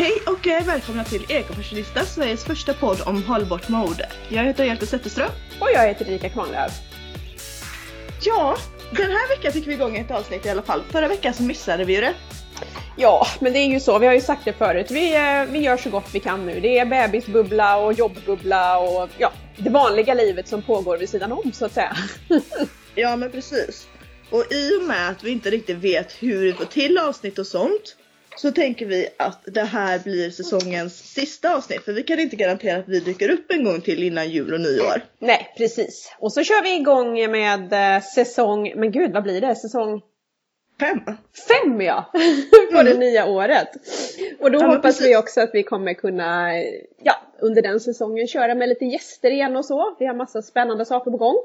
Hej och eh, välkomna till Ekofashionista, Sveriges första podd om hållbart mode. Jag heter Hjälte Zetterström. Och jag heter Erika Kvarnlöf. Ja, den här veckan fick vi igång ett avsnitt i alla fall. Förra veckan så missade vi ju det. Ja, men det är ju så. Vi har ju sagt det förut. Vi, eh, vi gör så gott vi kan nu. Det är bebisbubbla och jobbbubbla och ja, det vanliga livet som pågår vid sidan om så att säga. Ja men precis. Och i och med att vi inte riktigt vet hur vi får till avsnitt och sånt så tänker vi att det här blir säsongens sista avsnitt för vi kan inte garantera att vi dyker upp en gång till innan jul och nyår. Nej, precis. Och så kör vi igång med eh, säsong, men gud vad blir det? Säsong Fem! fem ja! på det nya året. Och då Ja, hoppas vi precis. också att vi kommer kunna, ja, under den säsongen köra med lite gäster igen och så. Vi har massa spännande saker på gång.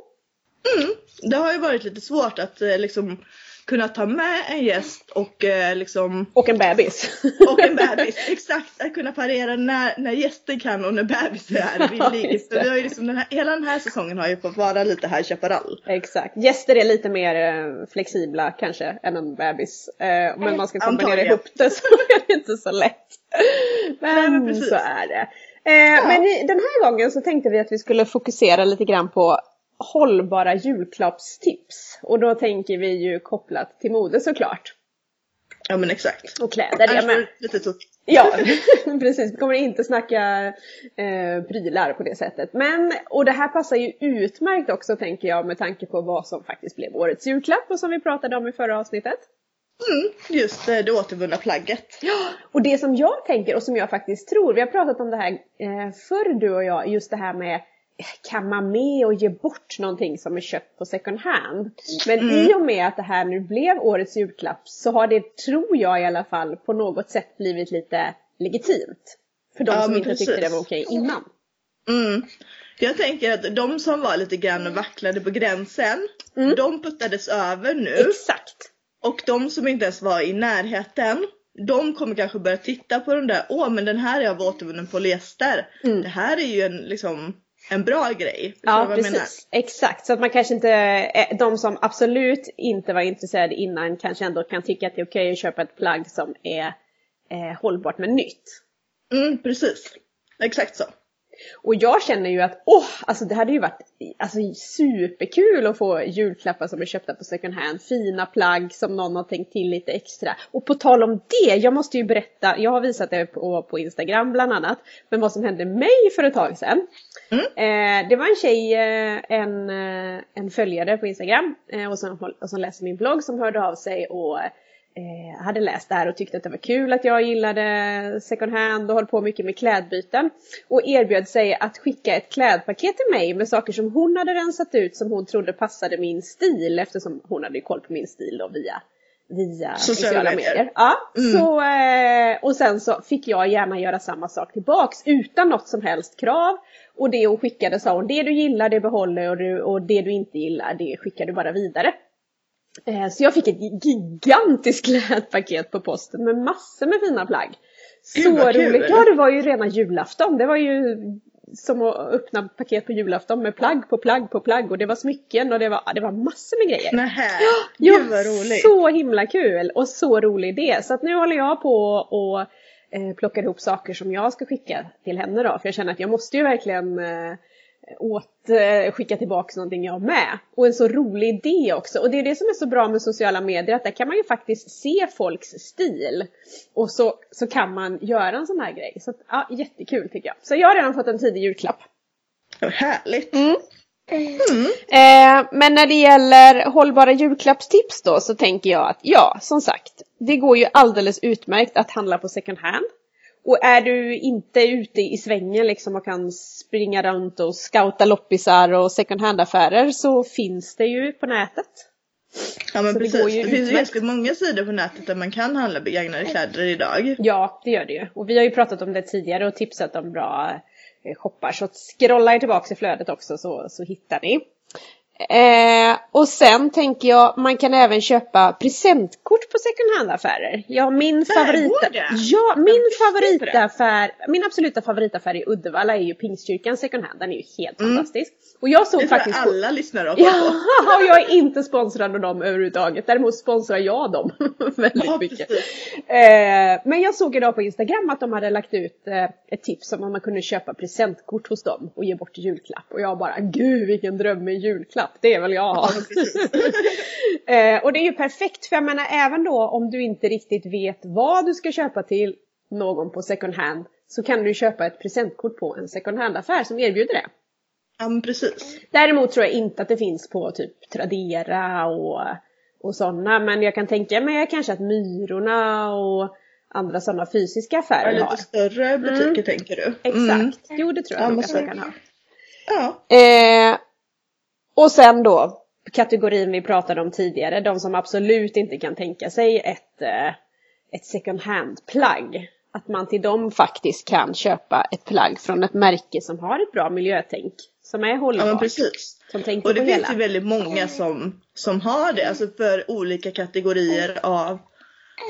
Mm. Det har ju varit lite svårt att eh, liksom kunna ta med en gäst och eh, liksom Och en bebis. och en bebis. Exakt, att kunna parera när, när gästen kan och när bebis är här. Ja, Vi, har ju liksom den här, hela den här säsongen har ju fått vara lite här Chaparral. Exakt. Gäster är lite mer eh, flexibla kanske än en bebis. Eh, men man ska kombinera Antagligen. ihop det så är det inte så lätt. Men, Nej, men så är det. Eh, Men i, den här gången så tänkte vi att vi skulle fokusera lite grann på hållbara julklappstips. Och då tänker vi ju kopplat till mode såklart. Ja men exakt. Och kläder. Ja, Annars men, det lite tufft. Ja, precis. Vi kommer inte snacka eh, prylar på det sättet. Men, och det här passar ju utmärkt också tänker jag med tanke på vad som faktiskt blev årets julklapp och som vi pratade om i förra avsnittet. Mm, just eh, det återvunna plagget. Och det som jag tänker och som jag faktiskt tror, vi har pratat om det här eh, förr du och jag, just det här med kan man med och ge bort någonting som är köpt på second hand? Men Mm. i och med att det här nu blev årets julklapp så har det, tror jag i alla fall, på något sätt blivit lite legitimt. För de Ja, som inte tyckte precis. det var okej innan. Mm. Jag tänker att de som var lite grann och vacklade på gränsen, Mm. de puttades över nu. Exakt! Och de som inte ens var i närheten, de kommer kanske börja titta på den där, åh men den här är av återvunnen polyester. Mm. Det här är ju en, liksom, en bra grej. Ja, precis. Exakt. Så att man kanske inte, de som absolut inte var intresserade innan kanske ändå kan tycka att det är okej att köpa ett plagg som är eh, hållbart men nytt. Mm, precis. Exakt så. Och jag känner ju att, åh, alltså det hade ju varit alltså, superkul att få julklappar som är köpta på second hand. Fina plagg som någon har tänkt till lite extra. Och på tal om det, jag måste ju berätta, jag har visat det på, på Instagram bland annat, men vad som hände mig för ett tag sedan. Eh, det var en tjej, eh, en, eh, en följare på Instagram eh, och, som, och som läser min blogg som hörde av sig och eh, hade läst det här och tyckte att det var kul att jag gillade second hand och höll på mycket med klädbyten. Och erbjöd sig att skicka ett klädpaket till mig med saker som hon hade rensat ut som hon trodde passade min stil eftersom hon hade koll på min stil då via via sociala, medier. medier. Ja, Mm. så, eh, och sen så fick jag gärna göra samma sak tillbaks utan något som helst krav. Och det hon skickade sa hon, det du gillar det behåller och, du, och det du inte gillar det skickar du bara vidare. Eh, Så jag fick ett gigantiskt klädpaket på posten med massor med fina plagg. Gud, Så roligt! Ja det var ju rena julafton. Det var ju som att öppna paket på julafton med plagg på plagg på plagg och det var smycken och det var, det var massor med grejer. Nähä, Ja, gud vad roligt. så himla kul och så rolig idé. Så att nu håller jag på och eh, plockar ihop saker som jag ska skicka till henne då. För jag känner att jag måste ju verkligen eh, åt, eh, skicka tillbaka någonting jag med. Och en så rolig idé också. Och det är det som är så bra med sociala medier att där kan man ju faktiskt se folks stil. Och så, så kan man göra en sån här grej. Så att, ja, jättekul tycker jag. Så jag har redan fått en tidig julklapp. Härligt. Mm. Mm. Eh, men när det gäller hållbara julklappstips då så tänker jag att ja, som sagt, det går ju alldeles utmärkt att handla på second hand. Och är du inte ute i svängen liksom och kan springa runt och scouta loppisar och second hand affärer så finns det ju på nätet. Ja men Så det precis. Det, ju finns ju ganska många sidor på nätet där man kan handla begagnade kläder idag. Ja, det gör det ju. Och vi har ju pratat om det tidigare och tipsat om bra eh, shoppar. Så scrolla er tillbaka i flödet också så, så hittar ni. Eh, och sen tänker jag, man kan även köpa presentkort på second hand-affärer. Ja, min Där favorit... Ja, min favoritaffär, min absoluta favoritaffär i Uddevalla är ju Pingstkyrkan second hand. Den är ju helt Mm. fantastisk. Och jag såg Det faktiskt på... alla lyssnare har koll på. Ja, och jag är inte sponsrad av dem överhuvudtaget. Däremot sponsrar jag dem väldigt Ja, mycket. Eh, men jag såg idag på Instagram att de hade lagt ut eh, ett tips om att man kunde köpa presentkort hos dem och ge bort julklapp. Och jag bara, gud vilken dröm med julklapp, det vill jag ha. Ja, eh, och det är ju perfekt för jag menar även då om du inte riktigt vet vad du ska köpa till någon på second hand så kan du köpa ett presentkort på en second hand affär som erbjuder det. Ja men precis. Däremot tror jag inte att det finns på typ Tradera och, och sådana. Men jag kan tänka mig kanske att Myrorna och andra sådana fysiska Ja, affärer lite har. större butiker tänker du? Exakt. Mm. Jo, det tror Ja, jag nog men att de kan ha. Ja. Eh, och sen då kategorin vi pratade om tidigare. De som absolut inte kan tänka sig ett, eh, ett second hand-plagg. Att man till dem faktiskt kan köpa ett plagg från ett märke som har ett bra miljötänk. Som är ja hållbart. men precis. Som tänker Och det på finns hela. ju väldigt många som, som har det, alltså för olika kategorier av,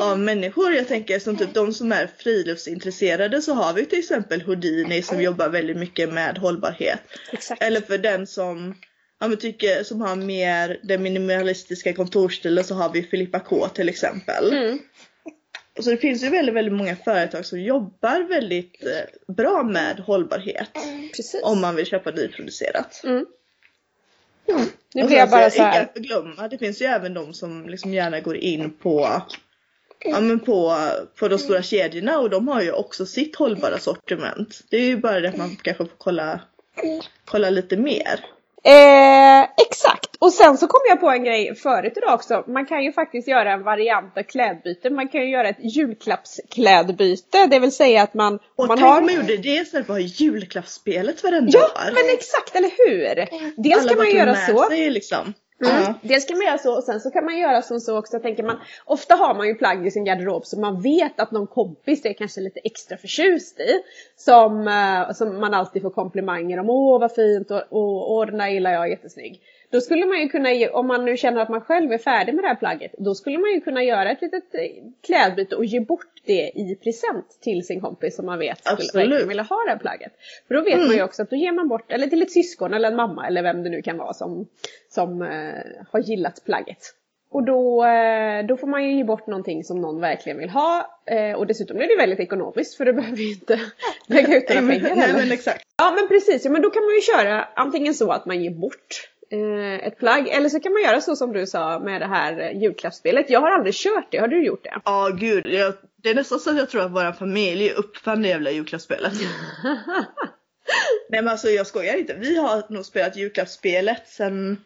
av människor. Jag tänker som typ de som är friluftsintresserade så har vi till exempel Houdini som jobbar väldigt mycket med hållbarhet. Exakt. Eller för den som ja, men tycker, som har mer den minimalistiska kontorsstilen så har vi Filippa K till exempel. Mm. Så det finns ju väldigt, väldigt många företag som jobbar väldigt eh, bra med hållbarhet. Precis. Om man vill köpa nyproducerat. Mm. Nu Och blir jag bara så här. att förglömma, det finns ju även de som liksom gärna går in på Ja men på, på de stora kedjorna och de har ju också sitt hållbara sortiment. Det är ju bara det att man kanske får kolla, kolla lite mer. Eh, exakt! Och sen så kom jag på en grej förut idag också. Man kan ju faktiskt göra en variant av klädbyte. Man kan ju göra ett julklappsklädbyte. Det vill säga att man... Och man tänk har... om man gjorde det istället för att ha julklappsspelet varenda Ja, år. men exakt, eller hur? Dels Alla kan man göra så. Sig, liksom. Mm. Ja. Dels kan man göra så och sen så kan man göra som så också, tänker man, ofta har man ju plagg i sin garderob som man vet att någon kompis är kanske lite extra förtjust i. Som, eh, som man alltid får komplimanger om, åh vad fint och, och åh den där gillar jag, jättesnygg. Då skulle man ju kunna, ge, om man nu känner att man själv är färdig med det här plagget, då skulle man ju kunna göra ett litet eh, klädbyte och ge bort det i present till sin kompis som man vet skulle verkligen vilja ha det här plagget. För då vet man ju också att då ger man bort, eller till ett syskon eller en mamma eller vem det nu kan vara som, som eh, har gillat plagget. Och då, eh, då får man ju ge bort någonting som någon verkligen vill ha. Eh, och dessutom är det väldigt ekonomiskt för du behöver ju inte lägga ut några Nej, pengar nej heller. men exakt. Ja men precis, ja, men då kan man ju köra antingen så att man ger bort ett plagg eller så kan man göra så som du sa med det här eh, julklappsspelet. Jag har aldrig kört det, har du gjort det? Ja gud, jag, det är nästan så att jag tror att vår familj uppfann det jävla julklappsspelet. Nej men alltså jag skojar inte. Vi har nog spelat julklappsspelet sen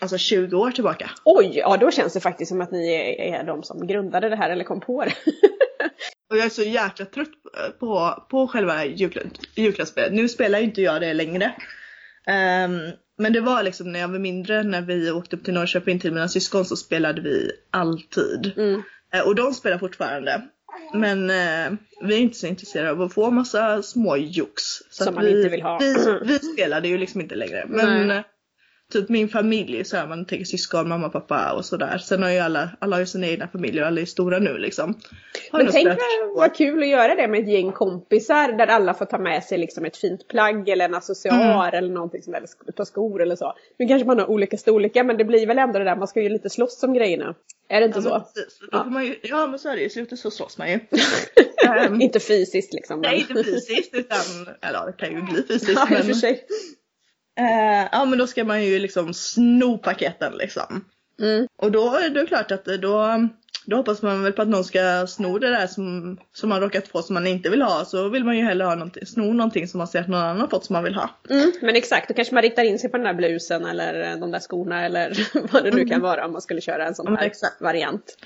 alltså 20 år tillbaka. Oj, ja då känns det faktiskt som att ni är, är de som grundade det här eller kom på det. Och jag är så jäkla trött på, på själva julklapp, julklappsspelet. Nu spelar ju inte jag det längre. Ehm, men det var liksom när jag var mindre, när vi åkte upp till Norrköping till mina syskon så spelade vi alltid. Mm. Eh, och de spelar fortfarande. Men eh, vi är inte så intresserade av att få massa små jox. Som man vi, inte vill ha. Vi, vi spelade ju liksom inte längre. Men Nej. Typ min familj, så här, man tänker syskon, mamma, pappa och sådär. Sen har ju alla, alla har ju sina egna familjer och alla är stora nu liksom. Har Men tänk vad, 20 år. vad kul att göra det med ett gäng kompisar där alla får ta med sig liksom ett fint plagg eller en accessoar eller någonting som eller ett par skor eller så. Nu kanske man har olika storlekar men det blir väl ändå det där, man ska ju lite slåss om grejerna. Är det inte Ja, så? men Ja. man ju, ja men så är det ju, i slutet så slåss man ju. Ehm, inte fysiskt liksom. men- Nej inte fysiskt utan, eller det kan ju bli fysiskt Ja, men. Eh, ja men då ska man ju liksom sno paketen liksom. Mm. Och då är det klart att då, då hoppas man väl på att någon ska sno det där som, som man råkat få som man inte vill ha. Så vill man ju hellre ha någonting, sno någonting som man ser att någon annan fått som man vill ha. Mm, men exakt, då kanske man riktar in sig på den där blusen eller de där skorna eller vad det nu kan vara om man skulle köra en sån Ja, här exakt. variant.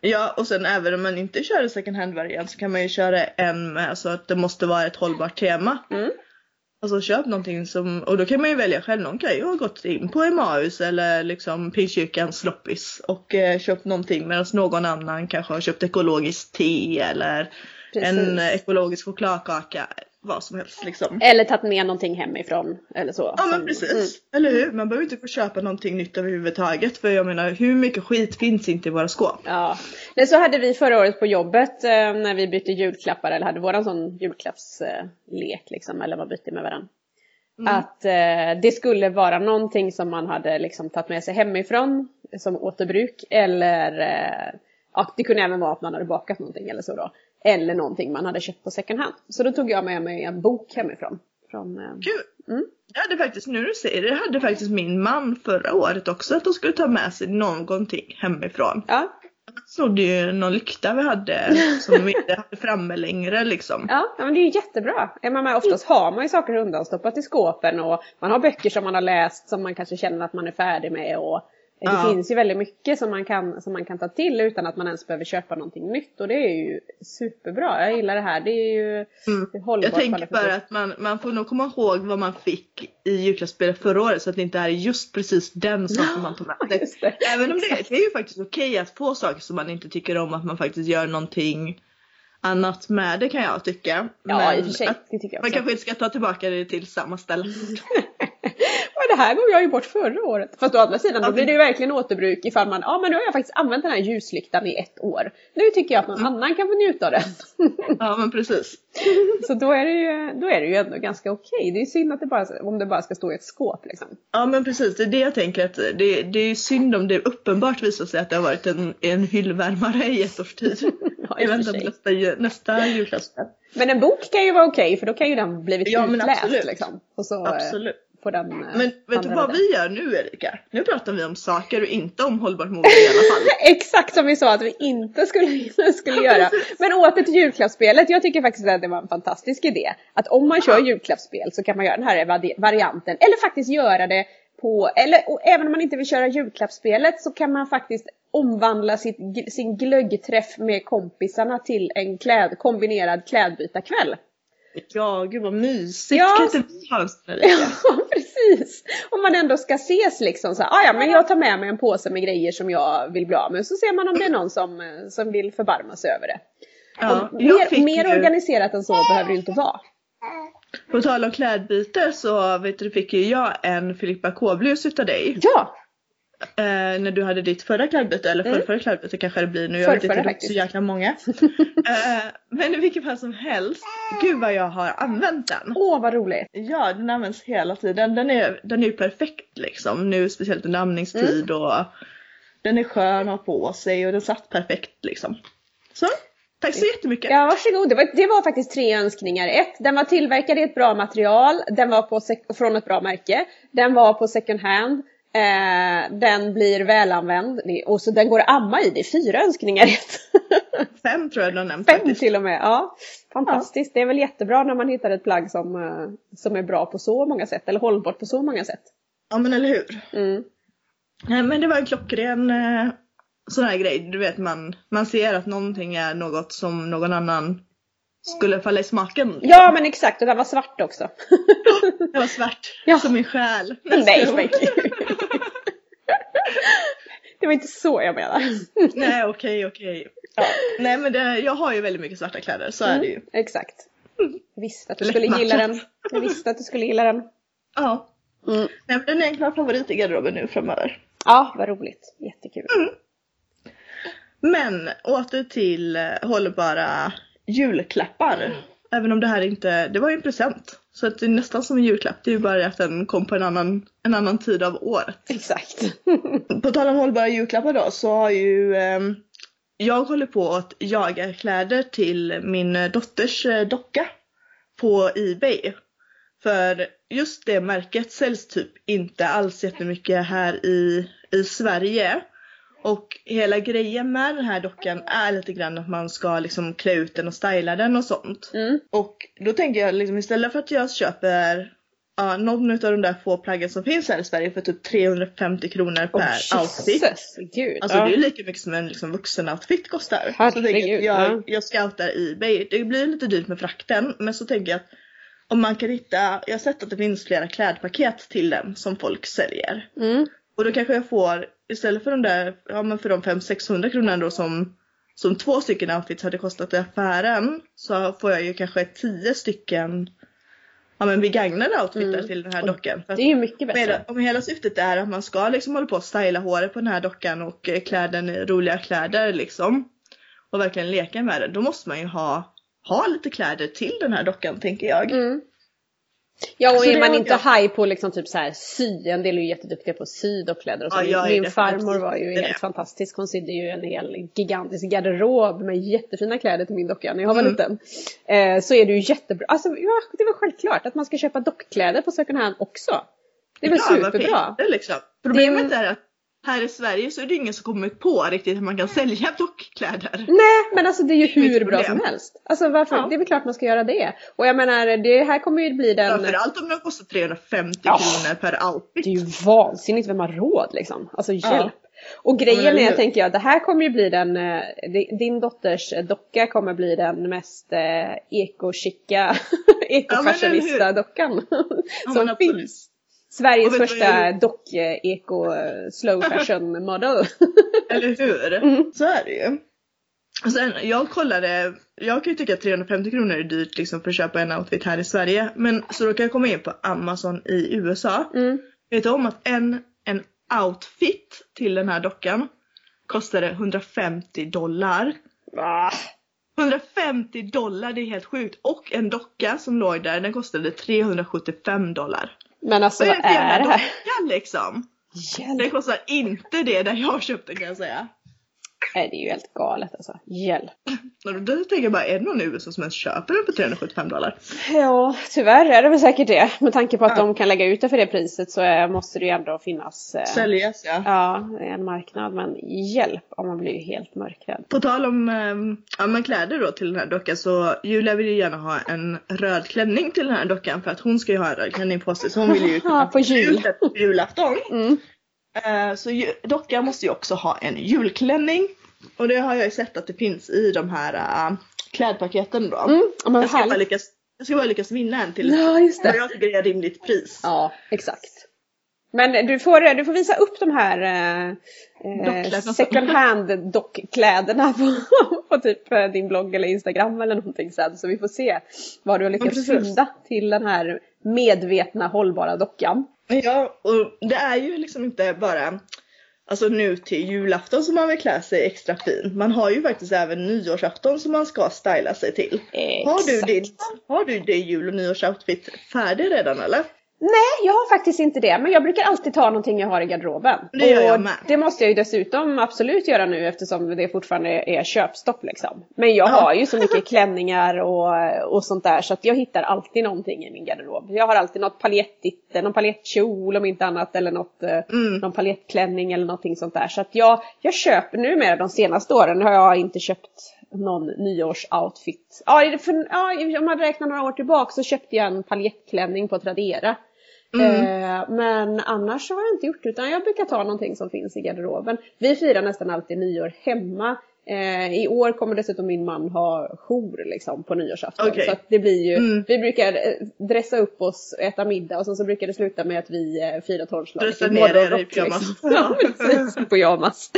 Ja och sen även om man inte kör en second hand variant så kan man ju köra en med så att det måste vara ett hållbart tema. Mm. Alltså köp någonting som, och då kan man ju välja själv. Någon kan ju ha gått in på Emmaus eller liksom Pingstkyrkans loppis och eh, köpt någonting medan någon annan kanske har köpt ekologiskt te eller Precis. en ekologisk chokladkaka. Vad som helst liksom. Eller tagit med någonting hemifrån eller så. Ja men precis, Mm. eller hur? Man behöver inte få köpa någonting nytt överhuvudtaget för jag menar hur mycket skit finns inte i våra skåp? Ja, men så hade vi förra året på jobbet eh, när vi bytte julklappar eller hade våran sån julklappslek liksom eller vad bytte med varandra. Mm. Att eh, det skulle vara någonting som man hade liksom tagit med sig hemifrån som återbruk eller eh, ja, det kunde även vara att man hade bakat någonting eller så då. Eller någonting man hade köpt på second hand. Så då tog jag med mig en bok hemifrån. Från, eh, Kul! Mm. Jag hade faktiskt, nu du säger det, det hade faktiskt min man förra året också att de skulle ta med sig någonting hemifrån. ja, Han snodde ju någon lykta vi hade som de inte hade framme längre liksom. Ja, ja, men det är ju jättebra. Är man med, oftast har man ju saker undanstoppat i skåpen och man har böcker som man har läst som man kanske känner att man är färdig med och det Ja. finns ju väldigt mycket som man, kan, som man kan ta till utan att man ens behöver köpa någonting nytt och det är ju superbra. Jag gillar det här. Det är ju Mm. hållbart. Jag tänker bara att man, man får nog komma ihåg vad man fick i julklappsspelet förra året så att det inte är just precis den saken man tar med sig. Även om det, det är ju faktiskt okej att få saker som man inte tycker om, att man faktiskt gör någonting annat med det kan jag tycka. Ja, i och för sig. Det tycker jag man också. kanske inte ska ta tillbaka det till samma ställe. Men det här gav jag ju bort förra året. Fast å andra sidan, då blir det ju verkligen återbruk ifall man, ja men nu har jag faktiskt använt den här ljuslyktan i ett år. Nu tycker jag att någon Mm. annan kan få njuta av den. Ja men precis. Så då är det ju, då är det ju ändå ganska okej. Det är synd att det bara, om det bara ska stå i ett skåp liksom. Ja men precis, det är det jag tänker att det, det är ju synd om det uppenbart visar sig att det har varit en, en hyllvärmare i ett års tid. Ja, Jag väntar på nästa, ju- nästa julklappsspel. Men en bok kan ju vara okej för då kan ju den blivit Ja, utläst absolut. liksom. Och så eh, Absolut. Får den eh, Men vet du vad vi gör nu Erika? Nu pratar vi om saker och inte om hållbart mode i alla fall. Exakt som vi sa att vi inte skulle, skulle göra. Men åter till julklappsspelet. Jag tycker faktiskt att det var en fantastisk idé. Att om man kör julklappsspel så kan man göra den här vari- varianten. Eller faktiskt göra det på, eller även om man inte vill köra julklappsspelet så kan man faktiskt omvandla sitt, sin glöggträff med kompisarna till en kläd, kombinerad klädbytarkväll. Ja, gud vad mysigt. Ja. Kan inte vi ha en sån? Ja, precis! Om man ändå ska ses liksom så här, "Ah, ja men jag tar med mig en påse med grejer som jag vill bli av med. Så ser man om det är någon som, eh, som vill förbarma sig över det. Ja, mer, mer ju, organiserat än så behöver det inte vara. på tal om klädbyte så vet du, fick ju jag en Filippa K-blus utav dig. Ja! Eh, när du hade ditt förra klädbyte, eller Mm. förra, klädbyte kanske det blir nu. Jag vet inte, det så jäkla många. eh, men i vilket fall som helst, gud vad jag har använt den. Åh vad roligt! Ja, den används hela tiden. Den är, den är ju perfekt liksom nu, speciellt under amningstid Mm. och den är skön att ha på sig och den satt perfekt liksom. Så, tack så jättemycket. Ja varsågod, det var, det var faktiskt tre önskningar. Ett, den var tillverkad i ett bra material, den var på från ett bra märke, den var på second hand, eh, den blir välanvänd och så den går att amma i. Det är fyra önskningar i. Fem tror jag du har nämnt Fem faktiskt. till och med, ja. Fantastiskt, det är väl jättebra när man hittar ett plagg som, eh, som är bra på så många sätt, eller hållbart på så många sätt. Ja men eller hur. Mm. Nej men det var en klockren eh, sån här grej. Du vet man, man ser att någonting är något som någon annan skulle falla i smaken. liksom. Ja men exakt, och den var svart också. Det var svart. Ja. Som min själ. Nej men gud. Det var inte så jag menar. Nej okej okej. Ja. Nej men det, jag har ju väldigt mycket svarta kläder, så är det ju. Mm, exakt. Jag visste att du skulle gilla den. Jag visste att du skulle gilla den. Ja. Mm. Nej men den är en klar favorit i garderoben nu framöver. Ja, vad roligt. Jättekul. Men åter till eh, hållbara julklappar. Även om det här inte, det var ju en present. Så att det är nästan som en julklapp. Det är ju bara att den kom på en annan, en annan tid av året. Exakt. På tal om hållbara julklappar då så har ju ehm, jag håller på att jaga kläder till min eh, dotters eh, docka på Ebay. För just det märket säljs typ inte alls jättemycket här i, i Sverige. Och hela grejen med den här dockan är lite grann att man ska liksom klä ut den och styla den och sånt. Mm. Och då tänker jag liksom istället för att jag köper ja, någon av de där få plaggen som finns här i Sverige för typ 350 kronor per Oh, outfit. Gud. Alltså ja. det är lika mycket som en liksom, vuxenoutfit kostar. Så tänker jag, jag, ja. jag scoutar Ebay. Det blir lite dyrt med frakten men så tänker jag att om man kan hitta, jag har sett att det finns flera klädpaket till den som folk säljer. Mm. Och då kanske jag får, istället för de där, ja men för de 500-600 kronorna då som Så om två stycken outfits hade kostat i affären så får jag ju kanske tio stycken ja, men begagnade outfitar Mm. till den här dockan. För Det är ju mycket bättre. om hela syftet är att man ska liksom hålla på och styla håret på den här dockan och eh, klä den i roliga kläder liksom. Och verkligen leka med den. Då måste man ju ha, ha lite kläder till den här dockan tänker jag. Mm. Ja och Så är det man inte jag- haj på liksom typ så här sy, en del är ju jätteduktiga på att sy dockkläder och så. Ja, Min farmor var ju helt det. fantastisk. Hon sydde ju en hel gigantisk garderob med jättefina kläder till min docka när jag var Mm. liten. Eh, så är det ju jättebra. Alltså ja, det var självklart att man ska köpa dockkläder på second hand också. Det är väl Ja, superbra. inte, liksom. Problemet är att här i Sverige så är det ingen som kommit på riktigt hur man kan sälja dockkläder. Nej men alltså det är ju hur bra som helst. Alltså varför, Ja. det är väl klart man ska göra det. Och jag menar det här kommer ju bli den... Framförallt om de kostar 350 Ja. kronor per outfit. Det är ju vansinnigt vem har råd liksom. Alltså Ja. hjälp. Och Ja, grejen eller är, tänker jag, det här kommer ju bli den, eh, di- din dotters docka kommer bli den mest eh, ekochica, ekofashionista dockan som finns. Sveriges första jag- dock-eko eh, slow fashion model. Eller hur? Mm. Så är det ju. Och sen, jag kollade, jag kan ju tycka att 350 kronor är dyrt liksom för att köpa en outfit här i Sverige. Men så då kan jag komma in på Amazon i USA. Mm. Vet du om att en, en outfit till den här dockan kostade 150 dollar. Ah, 150 dollar, det är helt sjukt. Och en docka som låg där, den kostade 375 dollar. Men alltså Vad är det här? docka liksom? Hjälp! Den kostar inte det där jag köpte kan jag säga. Nej, det är ju helt galet alltså. Hjälp! Och då tänker jag bara, är det någon i USA som ens köper den på 375 dollar? Ja, tyvärr är det väl säkert det. Med tanke på att Ja. de kan lägga ut det för det priset så eh, måste det ju ändå finnas eh, Säljas ja. Ja, en marknad. Men hjälp om man blir ju helt mörkrädd. På tal om ehm, ja, men kläder då till den här dockan så Julia vill ju gärna ha en röd klänning till den här dockan för att hon ska ju ha en röd klänning på sig så hon vill ju Ja, på jul. på julafton. Mm. Eh, så dockan måste ju också ha en julklänning. Och det har jag ju sett att det finns i de här äh, klädpaketen då. Mm, jag, ska bara lyckas, jag ska bara lyckas vinna en till Ja, just det. jag tycker är rimligt pris. Ja, exakt. Men du får, du får visa upp de här eh, eh, second hand dockkläderna på, på typ din blogg eller Instagram eller någonting sen så vi får se vad du har lyckats fynda till den här medvetna hållbara dockan. Ja, och det är ju liksom inte bara Alltså nu till julafton som man vill klä sig extra fin. Man har ju faktiskt även nyårsafton som man ska styla sig till. Har du, Exakt. din, har du din jul och nyårsoutfit färdig redan eller? Nej, jag har faktiskt inte det. Men jag brukar alltid ta någonting jag har i garderoben. Det gör jag med. det måste jag ju dessutom absolut göra nu eftersom det fortfarande är köpstopp liksom. Men jag Ja. har ju så mycket klänningar och, och sånt där så att jag hittar alltid någonting i min garderob. Jag har alltid något paljettigt, någon paljettkjol om inte annat eller något, eh, Mm. någon paljettklänning eller någonting sånt där. Så att jag, jag köper numera de senaste åren har jag inte köpt någon nyårsoutfit. Ja, för, ja, om man räknar några år tillbaka så köpte jag en paljettklänning på Tradera. Mm. Eh, men annars har jag inte gjort det utan jag brukar ta någonting som finns i garderoben. Vi firar nästan alltid nyår hemma. Eh, I år kommer dessutom min man ha jour liksom på nyårsafton. Okej. Så det blir ju, Mm. vi brukar eh, dressa upp oss, äta middag och sen så brukar det sluta med att vi eh, firar tolvslaget Dressa ner er i morgonrock, pyjamas. Liksom. Ja, precis, pyjamas.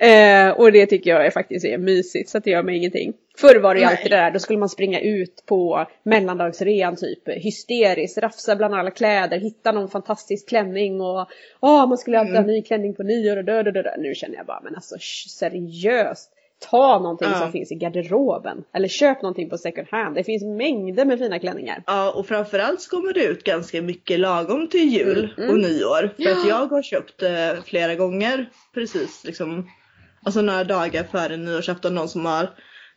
Eh, och det tycker jag är faktiskt är mysigt så att det gör mig ingenting. Förr var det ju alltid det där, då skulle man springa ut på mellandagsrean typ hysteriskt, rafsa bland alla kläder, hitta någon fantastisk klänning och åh man skulle alltid Mm. ha ny klänning på nyår och dö, dö, dö, dö. Nu känner jag bara men alltså seriöst. Ta någonting Ja. som finns i garderoben. Eller köp någonting på second hand. Det finns mängder med fina klänningar. Ja och framförallt så kommer det ut ganska mycket lagom till jul Mm, mm. och nyår. För att Ja. jag har köpt eh, flera gånger precis liksom Alltså några dagar före nyårsafton någon som har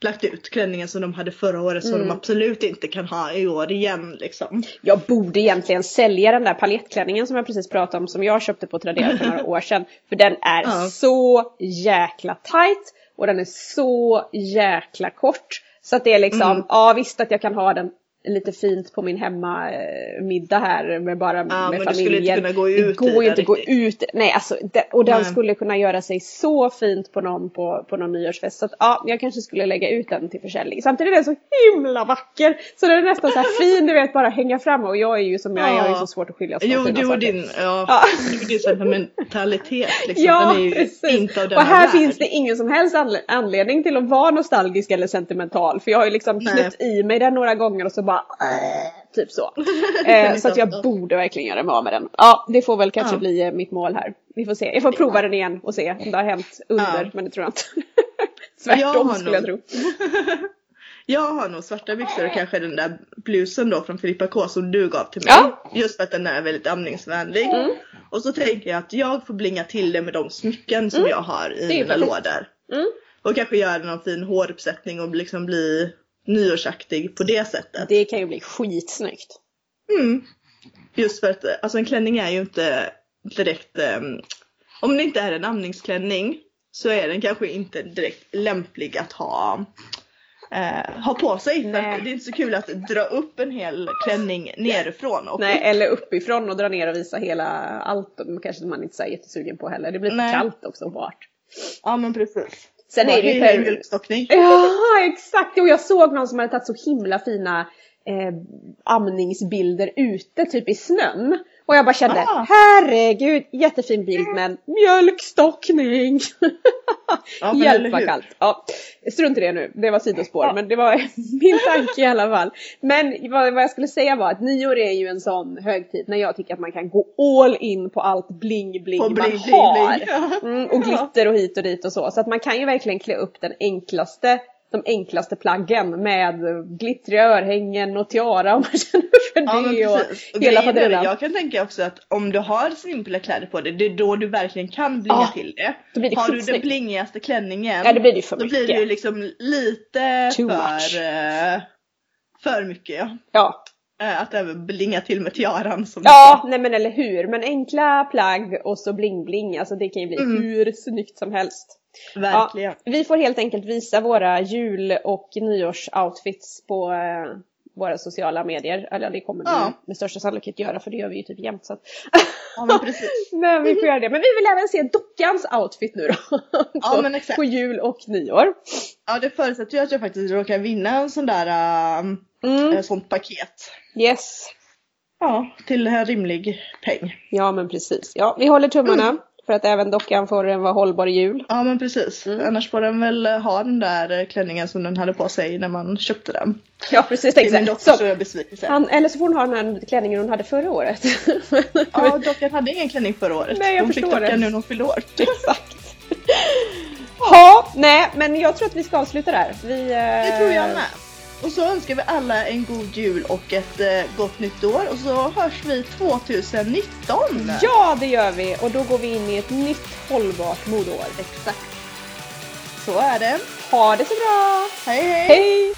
lagt ut klänningen som de hade förra året som Mm. de absolut inte kan ha i år igen liksom. Jag borde egentligen sälja den där paljettklänningen som jag precis pratade om som jag köpte på Tradera för några år sedan. För den är Ja. så jäkla tight och den är så jäkla kort. Så att det är liksom, Mm. ja visst att jag kan ha den lite fint på min hemmamiddag här med bara Ja, med men du familjen. skulle inte kunna gå ut Det går ju inte att gå riktigt. ut. Nej, alltså, det, och den Nej. skulle kunna göra sig så fint på någon på, på någon nyårsfest. Så att, ja, jag kanske skulle lägga ut den till försäljning. Samtidigt är den så himla vacker. Så den är nästan så här fin, du vet, bara hänga fram. Och jag är ju som jag är, jag har ju Ja. så svårt att skilja Jo, från fina du och din, ja, Ja. du din sentimentalitet liksom. Ja, den är ju precis. inte av denna Och här värld. finns det ingen som helst anle- anledning till att vara nostalgisk eller sentimental. För jag har ju liksom knäppt i mig den några gånger och så bara äh, typ så. eh, så att jag borde verkligen göra mig av med den. Ja, det får väl kanske Ja. bli eh, mitt mål här. Vi får se. Jag får prova den igen och se om det har hänt under, Ja. men det tror jag inte. Jag Tvärtom har skulle jag tro. nog- Jag har nog svarta byxor och kanske den där blusen då från Filippa K som du gav till mig. Ja. Just för att den är väldigt amningsvänlig. Mm. Och så tänker jag att jag får blinga till det med de smycken som jag har i Mm. Mina perfekt. lådor. Mm. Och kanske göra någon fin håruppsättning och liksom bli nyårsaktig på det sättet. Det kan ju bli skitsnyggt. Mm. Just för att alltså en klänning är ju inte direkt, ehm, om det inte är en amningsklänning så är den kanske inte direkt lämplig att ha, eh, ha på sig. För att det är inte så kul att dra upp en hel klänning nerifrån. Och Nej, eller uppifrån och dra ner och visa hela allt. Kanske man inte är jättesugen på heller. Det blir Nej. för kallt också och vart. Ja men precis. Sen är det ju mjölkstockning. Ja, exakt! Och jag såg någon som hade tagit så himla fina eh, amningsbilder ute, typ i snön. Och jag bara kände, Ah. herregud, jättefin bild men mjölkstockning! Ja, Hjälp vad kallt. Ja, strunt i det nu, det var sidospår Ja. men det var min tanke i alla fall. Men vad, vad jag skulle säga var att nyår är ju en sån högtid när jag tycker att man kan gå all in på allt bling bling På man bling, bling, har. bling. Ja. Mm, och glitter och hit och dit och så. Så att man kan ju verkligen klä upp den enklaste, de enklaste plaggen med glittriga örhängen och tiara om man känner för Ja, det och hela faderullan. jag kan tänka också att om du har simpla kläder på dig, det är då du verkligen kan blinga Ah, till det. Det har du den blingigaste klänningen, Ja, det blir det för då blir det ju liksom lite Too för, much. eh, för mycket. Ja. Ja, Eh, Att även blinga till med tiaran som ja nej men eller hur. Men enkla plagg och så bling bling, alltså det kan ju bli Mm. hur snyggt som helst. Verkligen. Ja, vi får helt enkelt visa våra jul och nyårsoutfits på eh, våra sociala medier. Eller det kommer vi Ja. med största sannolikhet göra för det gör vi ju typ jämt. Så att... Ja men precis. Men vi får göra det. Men vi vill även se dockans outfit nu då. på, Ja, men exakt. på jul och nyår. Ja det förutsätter ju att jag faktiskt råkar vinna en sån där, uh, Mm. sånt paket. Yes. Ja, till en rimlig peng. Ja men precis. Ja, vi håller tummarna Mm. För att även dockan får en vara hållbar i jul. Ja men precis. Mm. Annars får den väl eh, ha den där eh, klänningen som den hade på sig när man köpte den. Ja precis, Till min dotters så. stora besvikelse. Han, eller så får hon ha den här klänningen hon hade förra året. Ja, dockan hade ingen klänning förra året. Nej, jag hon fick förstår dockan det. nu när hon fyllde år. Exakt. Ja, nej men jag tror att vi ska avsluta där. Vi, Det eh, tror jag med. Och så önskar vi alla en god jul och ett eh, gott nytt år och så hörs vi 2019! Ja, det gör vi och då går vi in i ett nytt hållbart modeår. Exakt. Så är det. Ha det så bra! Hej hej! Hej!